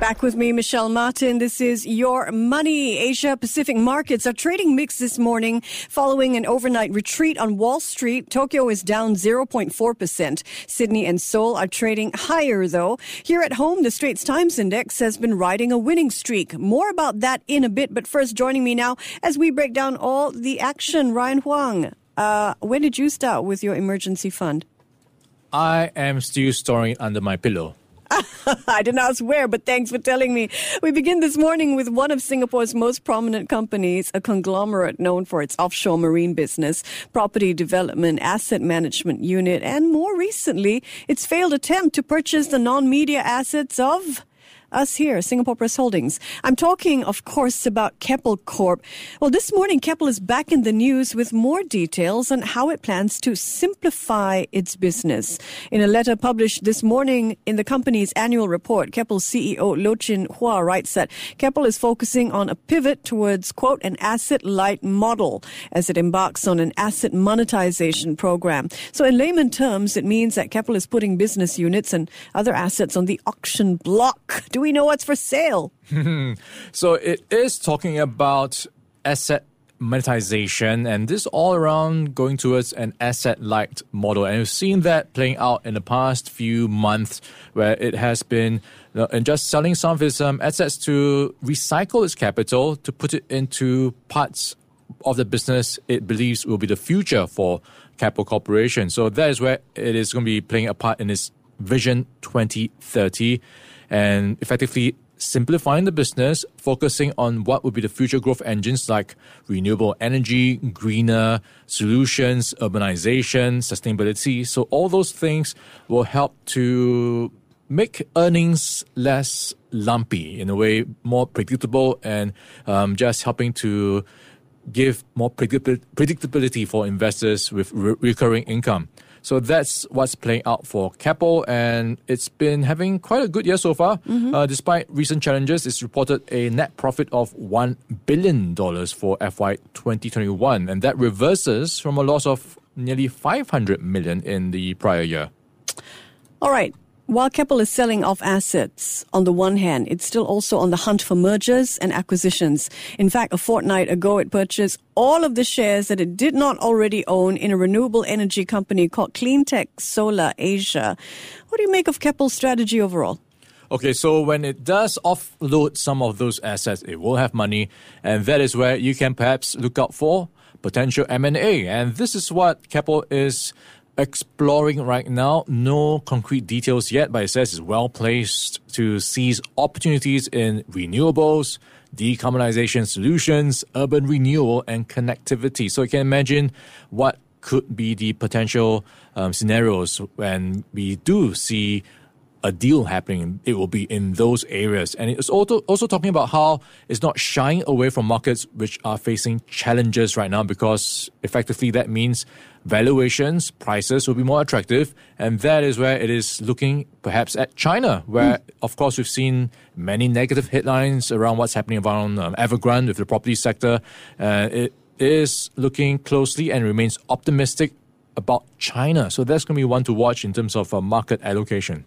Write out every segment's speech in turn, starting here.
Back with me, Michelle Martin. This is Your Money. Asia Pacific markets are trading mixed this morning following an overnight retreat on Wall Street. Tokyo is down 0.4%. Sydney and Seoul are trading higher, though. Here at home, the Straits Times Index has been riding a winning streak. More about that in a bit, but first, joining me now as we break down all the action, Ryan Huang. Uh, when did you start with your emergency fund? I am still storing it under my pillow. I didn't ask where, but thanks for telling me. We begin this morning with one of Singapore's most prominent companies, a conglomerate known for its offshore marine business, property development, asset management unit, and more recently, its failed attempt to purchase the non-media assets of us here, Singapore Press Holdings. I'm talking, of course, about Keppel Corp. Well, this morning, Keppel is back in the news with more details on how it plans to simplify its business. In a letter published this morning in the company's annual report, Keppel CEO Loh Chin Hua writes that Keppel is focusing on a pivot towards, quote, an asset-light model as it embarks on an asset monetization program. So in layman terms, it means that Keppel is putting business units and other assets on the auction block do we know what's for sale? so it is talking about asset monetization and this all around going towards an asset light model and we've seen that playing out in the past few months where it has been and just selling some of its um, assets to recycle its capital to put it into parts of the business it believes will be the future for Keppel Corporation. So that is where it is going to be playing a part in its Vision 2030 and effectively simplifying the business, focusing on what would be the future growth engines like renewable energy, greener solutions, urbanization, sustainability. So all those things will help to make earnings less lumpy in a way, more predictable, and um, just helping to give more predictability for investors with re- recurring income. So that's what's playing out for Keppel, and it's been having quite a good year so far. Mm-hmm. Uh, despite recent challenges, it's reported a net profit of $1 billion for FY 2021, and that reverses from a loss of nearly 500 million in the prior year. All right. While Keppel is selling off assets, on the one hand, it's still also on the hunt for mergers and acquisitions. In fact, a fortnight ago, it purchased all of the shares that it did not already own in a renewable energy company called Cleantech Solar Asia. What do you make of Keppel's strategy overall? Okay, so when it does offload some of those assets, it will have money, and that is where you can perhaps look out for potential M&A. And this is what Keppel is exploring right now. No concrete details yet, but it says it's well placed to seize opportunities in renewables, decarbonization solutions, urban renewal, and connectivity. So you can imagine what could be the potential um, scenarios when we do see a deal happening, it will be in those areas. And it's also, also talking about how it's not shying away from markets which are facing challenges right now because effectively that means valuations, prices will be more attractive. And that is where it is looking perhaps at China, where, mm. of course, we've seen many negative headlines around what's happening around um, Evergrande with the property sector. Uh, it is looking closely and remains optimistic about China. So that's going to be one to watch in terms of uh, market allocation.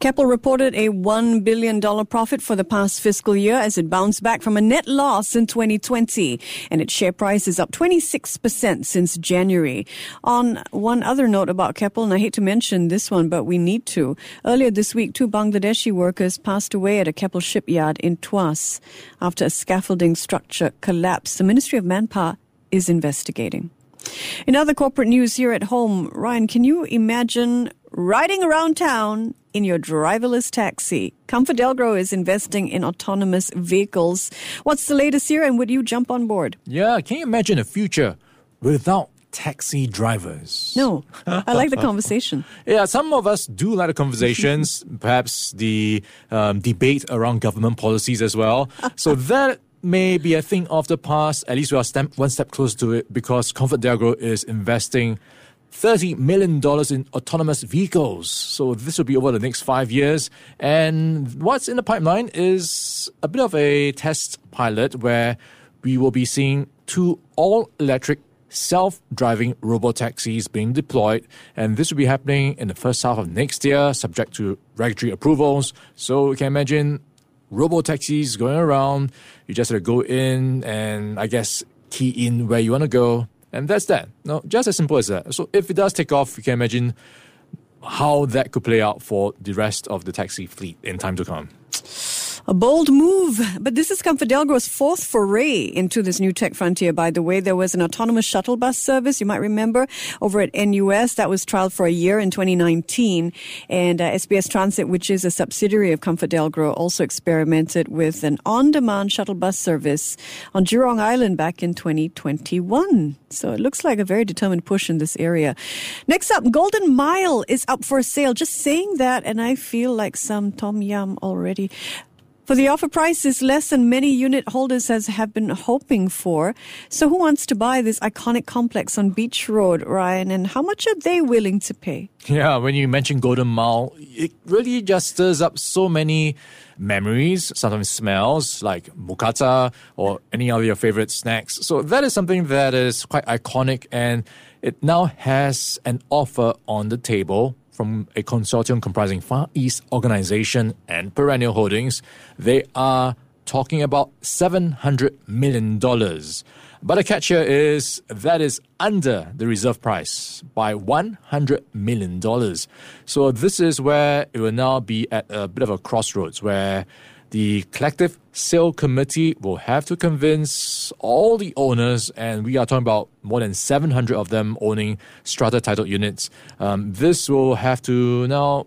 Keppel reported a $1 billion profit for the past fiscal year as it bounced back from a net loss in 2020. And its share price is up 26% since January. On one other note about Keppel, and I hate to mention this one, but we need to. Earlier this week, two Bangladeshi workers passed away at a Keppel shipyard in Tuas after a scaffolding structure collapsed. The Ministry of Manpower is investigating. In other corporate news here at home, Ryan, can you imagine riding around town in your driverless taxi. ComfortDelGro is investing in autonomous vehicles. What's the latest here and would you jump on board? Yeah, can you imagine a future without taxi drivers? No, I like the conversation. yeah, some of us do like the conversations, perhaps the um, debate around government policies as well. so that may be a thing of the past. At least we are step, one step closer to it because ComfortDelGro is investing $30 million in autonomous vehicles. So this will be over the next five years. And what's in the pipeline is a bit of a test pilot where we will be seeing two all electric self driving robo taxis being deployed, and this will be happening in the first half of next year, subject to regulatory approvals. So you can imagine robo taxis going around. You just have to go in and I guess key in where you want to go, and that's that. No, just as simple as that. So if it does take off, you can imagine how that could play out for the rest of the taxi fleet in time to come. A bold move, but this is ComfortDelGro's fourth foray into this new tech frontier. By the way, there was an autonomous shuttle bus service you might remember over at NUS that was trialed for a year in 2019, and uh, SBS Transit, which is a subsidiary of ComfortDelGro, also experimented with an on-demand shuttle bus service on Jurong Island back in 2021. So it looks like a very determined push in this area. Next up, Golden Mile is up for sale. Just saying that, and I feel like some tom yum already. For the offer price is less than many unit holders have been hoping for. So who wants to buy this iconic complex on Beach Road, Ryan? And how much are they willing to pay? Yeah, when you mention Golden Mile, it really just stirs up so many memories, sometimes smells like mukata or any of your favorite snacks. So that is something that is quite iconic and it now has an offer on the table from a consortium comprising Far East Organization and Perennial Holdings. They are talking about $700 million. But the catch here is that is under the reserve price by $100 million. So this is where it will now be at a bit of a crossroads where the collective sale committee will have to convince all the owners, and we are talking about more than 700 of them owning strata titled units. Um, this will have to now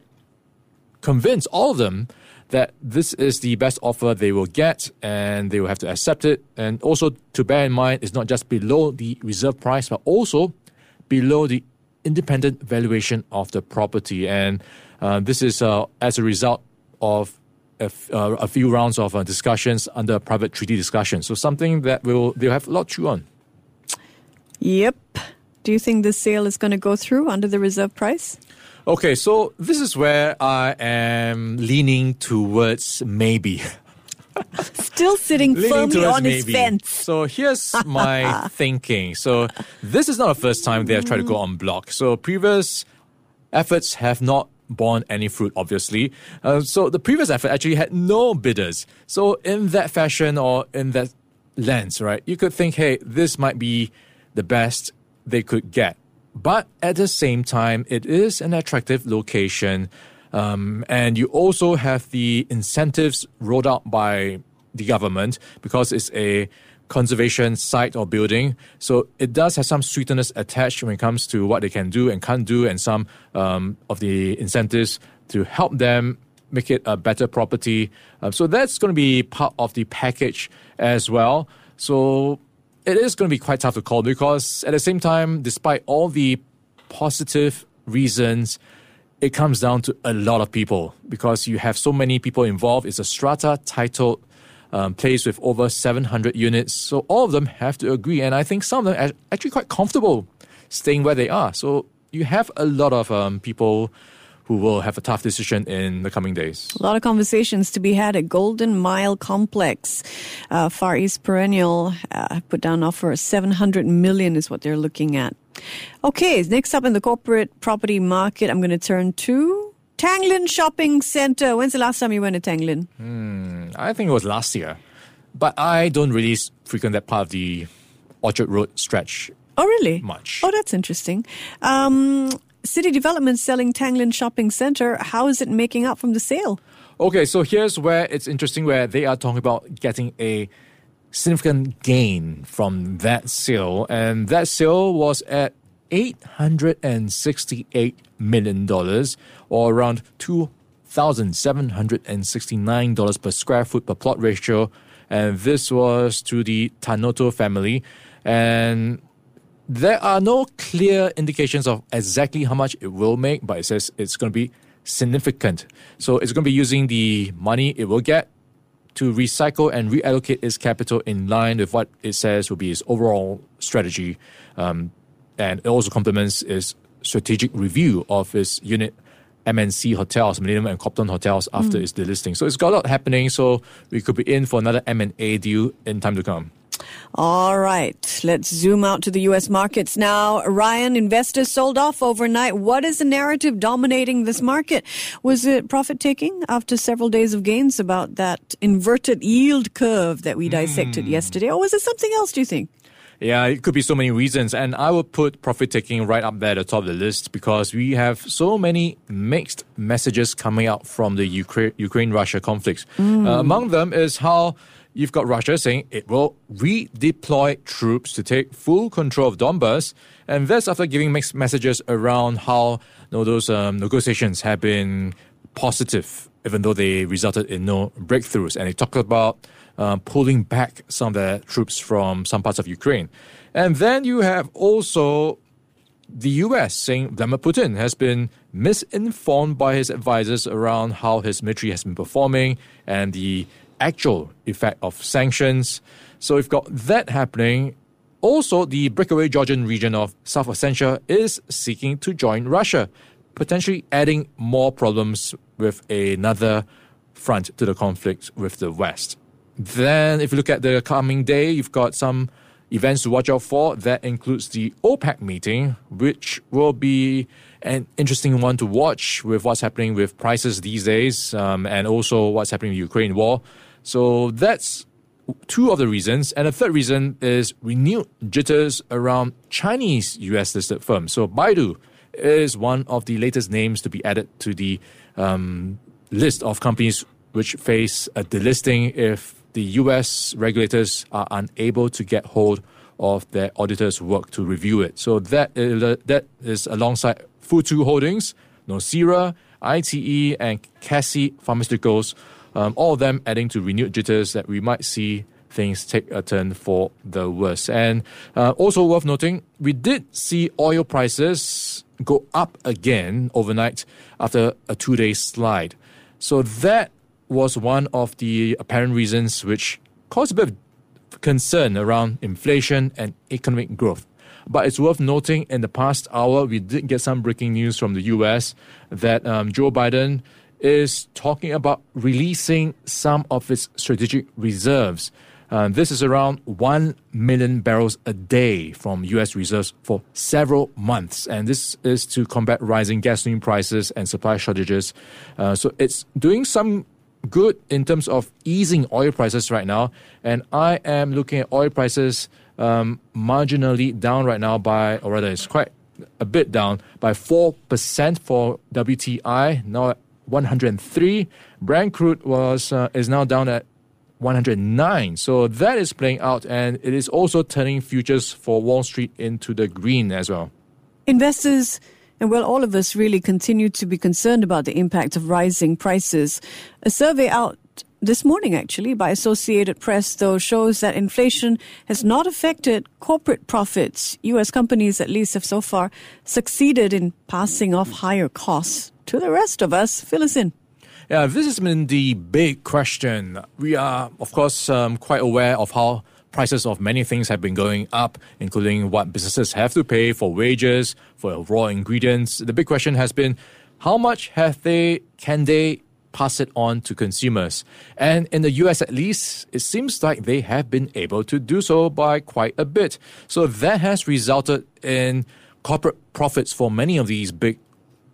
convince all of them that this is the best offer they will get and they will have to accept it. And also to bear in mind, it's not just below the reserve price, but also below the independent valuation of the property. And uh, this is uh, as a result of a, f- uh, a few rounds of uh, discussions under private treaty discussion. So something that will they'll have a lot to chew on. Yep. Do you think this sale is going to go through under the reserve price? Okay, so this is where I am leaning towards maybe. Still sitting firmly on his maybe. fence. So here's my thinking. So this is not the first time they have tried to go on block. So previous efforts have not borne any fruit, obviously. Uh, so the previous effort actually had no bidders. So in that fashion or in that lens, right, you could think, hey, this might be the best they could get. But at the same time, it is an attractive location. Um, and you also have the incentives rolled out by the government because it's a conservation site or building. So it does have some sweetness attached when it comes to what they can do and can't do, and some um, of the incentives to help them make it a better property. Um, so that's going to be part of the package as well. So it is going to be quite tough to call because at the same time, despite all the positive reasons, it comes down to a lot of people because you have so many people involved. It's a strata titled um, place with over 700 units. So all of them have to agree. And I think some of them are actually quite comfortable staying where they are. So you have a lot of um, people who will have a tough decision in the coming days. A lot of conversations to be had at Golden Mile Complex. Uh, Far East Perennial uh, put down offer of 700 million is what they're looking at. Okay, next up in the corporate property market, I'm going to turn to Tanglin Shopping Center. When's the last time you went to Tanglin? I think it was last year. But I don't really frequent that part of the Orchard Road stretch Oh, really? much. Oh, that's interesting. Um, City Development selling Tanglin Shopping Center. How is it making up from the sale? Okay, so here's where it's interesting where they are talking about getting a significant gain from that sale. And that sale was at $868 million or around $2,769 per square foot per plot ratio. And this was to the Tanoto family. And there are no clear indications of exactly how much it will make, but it says it's going to be significant. So it's going to be using the money it will get to recycle and reallocate its capital in line with what it says will be its overall strategy. Um, and it also complements its strategic review of its unit M&C hotels, Millennium and Copthorne hotels after its delisting. So it's got a lot happening. So we could be in for another M&A deal in time to come. All right, let's zoom out to the U.S. markets now. Ryan, investors sold off overnight. What is the narrative dominating this market? Was it profit taking after several days of gains about that inverted yield curve that we dissected mm. yesterday? Or was it something else, do you think? Yeah, it could be so many reasons. And I would put profit taking right up there at the top of the list because we have so many mixed messages coming out from the Ukraine Russia conflict. Mm. Uh, among them is how you've got Russia saying it will redeploy troops to take full control of Donbass. And that's after giving mixed messages around how you know, those um, negotiations have been positive, even though they resulted in no breakthroughs. And they talked about uh, pulling back some of their troops from some parts of Ukraine. And then you have also the US saying Vladimir Putin has been misinformed by his advisors around how his military has been performing and the actual effect of sanctions. So we've got that happening. Also, the breakaway Georgian region of South Ossetia is seeking to join Russia, potentially adding more problems with another front to the conflict with the West. Then, if you look at the coming day, you've got some events to watch out for. That includes the OPEC meeting, which will be an interesting one to watch with what's happening with prices these days um, and also what's happening in the Ukraine war. So that's two of the reasons. And the third reason is renewed jitters around Chinese US listed firms. So Baidu is one of the latest names to be added to the um, list of companies which face a delisting if the US regulators are unable to get hold of their auditors' work to review it. So that is, that is alongside Futu Holdings, Nocera, ITE, and CASI Pharmaceuticals, um, all of them adding to renewed jitters that we might see things take a turn for the worse. And uh, also worth noting, we did see oil prices go up again overnight after a two day slide. So that was one of the apparent reasons which caused a bit of concern around inflation and economic growth. But it's worth noting in the past hour, we did get some breaking news from the US that um, Joe Biden is talking about releasing some of its strategic reserves. Uh, this is around 1 million barrels a day from US reserves for several months. And this is to combat rising gasoline prices and supply shortages. Uh, so it's doing some good in terms of easing oil prices right now. And I am looking at oil prices um, marginally down right now by, or rather, it's quite a bit down by 4% for WTI, now at 103. Brent crude was uh, is now down at 109. So that is playing out, and it is also turning futures for Wall Street into the green as well. Investors and well, all of us really continue to be concerned about the impact of rising prices. A survey out this morning, actually, by Associated Press, though, shows that inflation has not affected corporate profits. U.S. companies, at least, have so far succeeded in passing off higher costs to the rest of us. Fill us in. Yeah, this has been the big question. We are, of course, um, quite aware of how prices of many things have been going up, including what businesses have to pay for wages, for raw ingredients. The big question has been how much have they can they pass it on to consumers? And in the US at least, it seems like they have been able to do so by quite a bit. So that has resulted in corporate profits for many of these big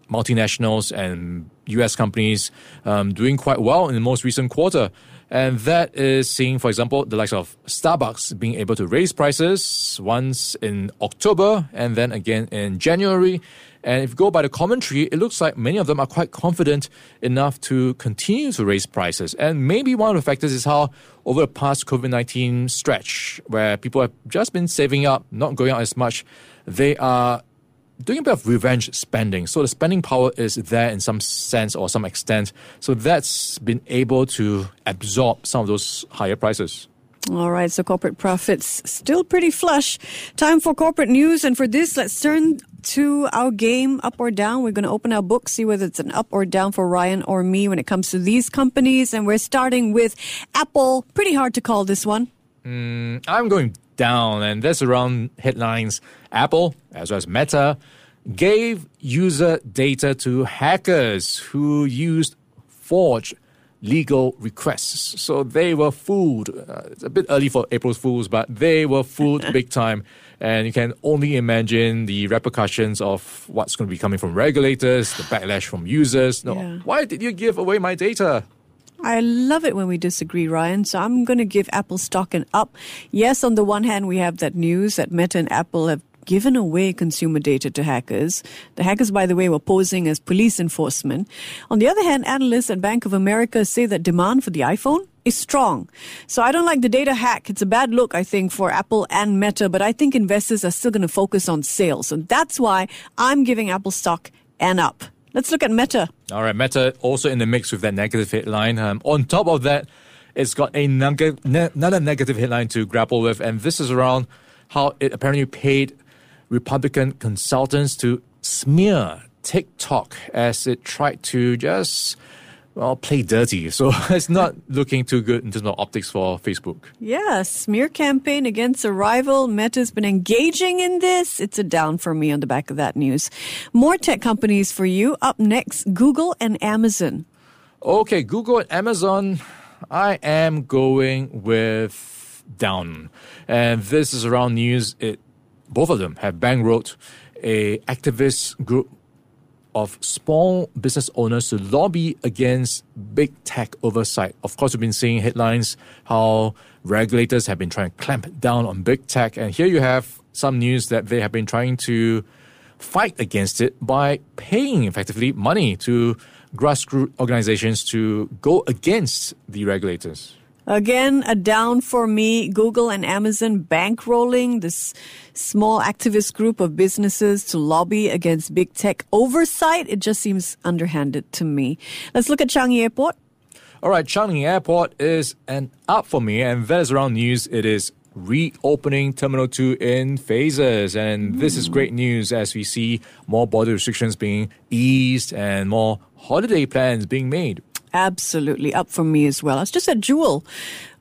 multinationals and US companies um, doing quite well in the most recent quarter. And that is seeing, for example, the likes of Starbucks being able to raise prices once in October and then again in January. And if you go by the commentary, it looks like many of them are quite confident enough to continue to raise prices. And maybe one of the factors is how, over the past COVID 19 stretch, where people have just been saving up, not going out as much, they are doing a bit of revenge spending. So the spending power is there in some sense or some extent. So that's been able to absorb some of those higher prices. All right, so corporate profits still pretty flush. Time for corporate news. And for this, let's turn to our game up or down. We're going to open our book, see whether it's an up or down for Ryan or me when it comes to these companies. And we're starting with Apple. Pretty hard to call this one. Mm, I'm going down, and that's around headlines. Apple, as well as Meta, gave user data to hackers who used forged legal requests. So they were fooled. Uh, it's a bit early for April's Fools, but they were fooled big time. And you can only imagine the repercussions of what's going to be coming from regulators, the backlash from users. No, Yeah. why did you give away my data? I love it when we disagree, Ryan. So I'm going to give Apple stock an up. Yes, on the one hand, we have that news that Meta and Apple have given away consumer data to hackers. The hackers, by the way, were posing as police enforcement. On the other hand, analysts at Bank of America say that demand for the iPhone is strong. So I don't like the data hack. It's a bad look, I think, for Apple and Meta, but I think investors are still going to focus on sales. And that's why I'm giving Apple stock an up. Let's look at Meta. All right, Meta also in the mix with that negative headline. Um, on top of that, it's got a neg- ne- another negative headline to grapple with, and this is around how it apparently paid Republican consultants to smear TikTok as it tried to just well play dirty. So it's not looking too good in terms of optics for Facebook. Yeah, smear campaign against a rival. Meta's been engaging in this. It's a down for me on the back of that news. More tech companies for you. Up next, Google and Amazon. Okay, Google and Amazon, I am going with down. And this is around news. It both of them have bankrolled a activist group of small business owners to lobby against big tech oversight. Of course, we've been seeing headlines how regulators have been trying to clamp down on big tech. And here you have some news that they have been trying to fight against it by paying effectively money to grassroots organizations to go against the regulators. Again, a down for me. Google and Amazon bankrolling this small activist group of businesses to lobby against big tech oversight. It just seems underhanded to me. Let's look at Changi Airport. All right, Changi Airport is an up for me, and that is around news. It is reopening Terminal 2 in phases. And this is great news as we see more border restrictions being eased and more holiday plans being made. Absolutely up for me as well. I was just at Jewel.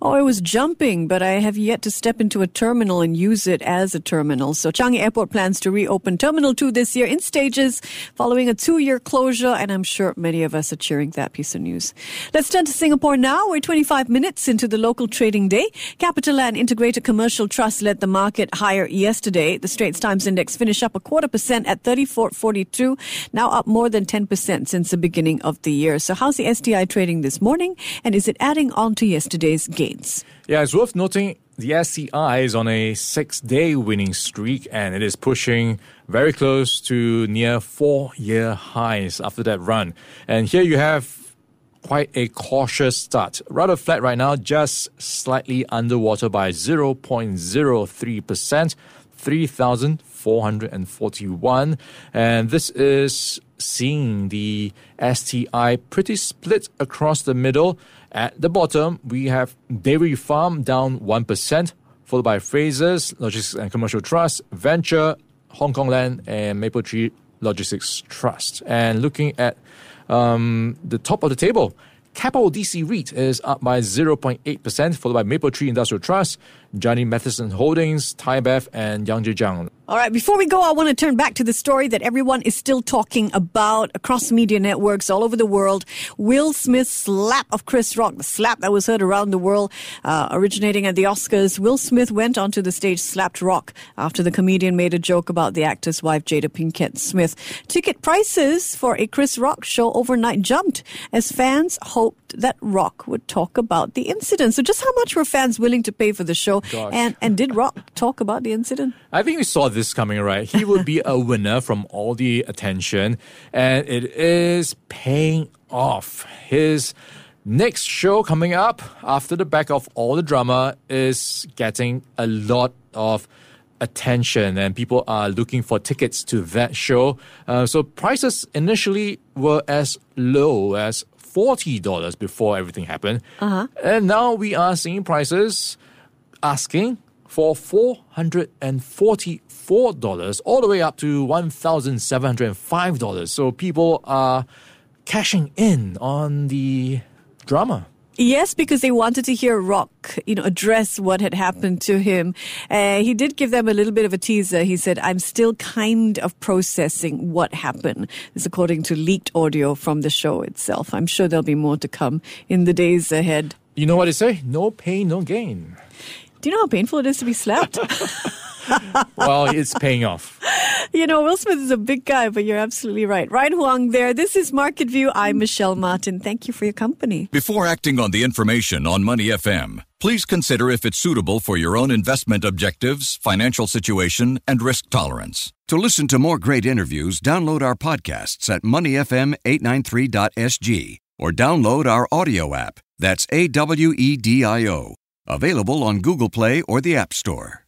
Oh, I was jumping, but I have yet to step into a terminal and use it as a terminal. So Changi Airport plans to reopen Terminal 2 this year in stages following a two-year closure, and I'm sure many of us are cheering that piece of news. Let's turn to Singapore now. We're 25 minutes into the local trading day. CapitaLand Integrated Commercial Trust led the market higher yesterday. The Straits Times Index finished up a quarter percent at 34.42, now up more than 10% since the beginning of the year. So how's the STI trading this morning, and is it adding on to yesterday's Yeah, it's worth noting the STI is on a six day winning streak and it is pushing very close to near four year highs after that run. And here you have quite a cautious start. Rather flat right now, just slightly underwater by 0.03%, 3,441. And this is seeing the STI pretty split across the middle. At the bottom, we have Dairy Farm down 1%, followed by Frasers, Logistics and Commercial Trust, Venture, Hong Kong Land, and Mapletree Logistics Trust. And looking at um, the top of the table, Keppel DC REIT is up by 0.8%, followed by Mapletree Industrial Trust, Jardine Matheson Holdings, Thai Bev, and Yangzijiang. All right, before we go, I want to turn back to the story that everyone is still talking about across media networks all over the world. Will Smith's slap of Chris Rock, the slap that was heard around the world, uh, originating at the Oscars. Will Smith went onto the stage, slapped Rock after the comedian made a joke about the actor's wife, Jada Pinkett Smith. Ticket prices for a Chris Rock show overnight jumped as fans hoped that Rock would talk about the incident. So, just how much were fans willing to pay for the show? Gosh. And and did Rock talk about the incident? I think we saw this coming, right? He would be a winner from all the attention, and it is paying off. His next show coming up after the back of all the drama is getting a lot of attention, and people are looking for tickets to that show. Uh, so prices initially were as low as $40 before everything happened. Uh-huh. And now we are seeing prices asking for $444 all the way up to $1,705. So people are cashing in on the drama. Yes, because they wanted to hear Rock, you know, address what had happened to him. Uh, he did give them a little bit of a teaser. He said, I'm still kind of processing what happened. This according to leaked audio from the show itself. I'm sure there'll be more to come in the days ahead. You know what they say? No pain, no gain. Do you know how painful it is to be slapped? well, it's paying off. You know, Will Smith is a big guy, but you're absolutely right. Ryan Huang there. This is Market View. I'm Michelle Martin. Thank you for your company. Before acting on the information on Money FM, please consider if it's suitable for your own investment objectives, financial situation, and risk tolerance. To listen to more great interviews, download our podcasts at moneyfm893.sg or download our audio app. That's A W E D I O. Available on Google Play or the App Store.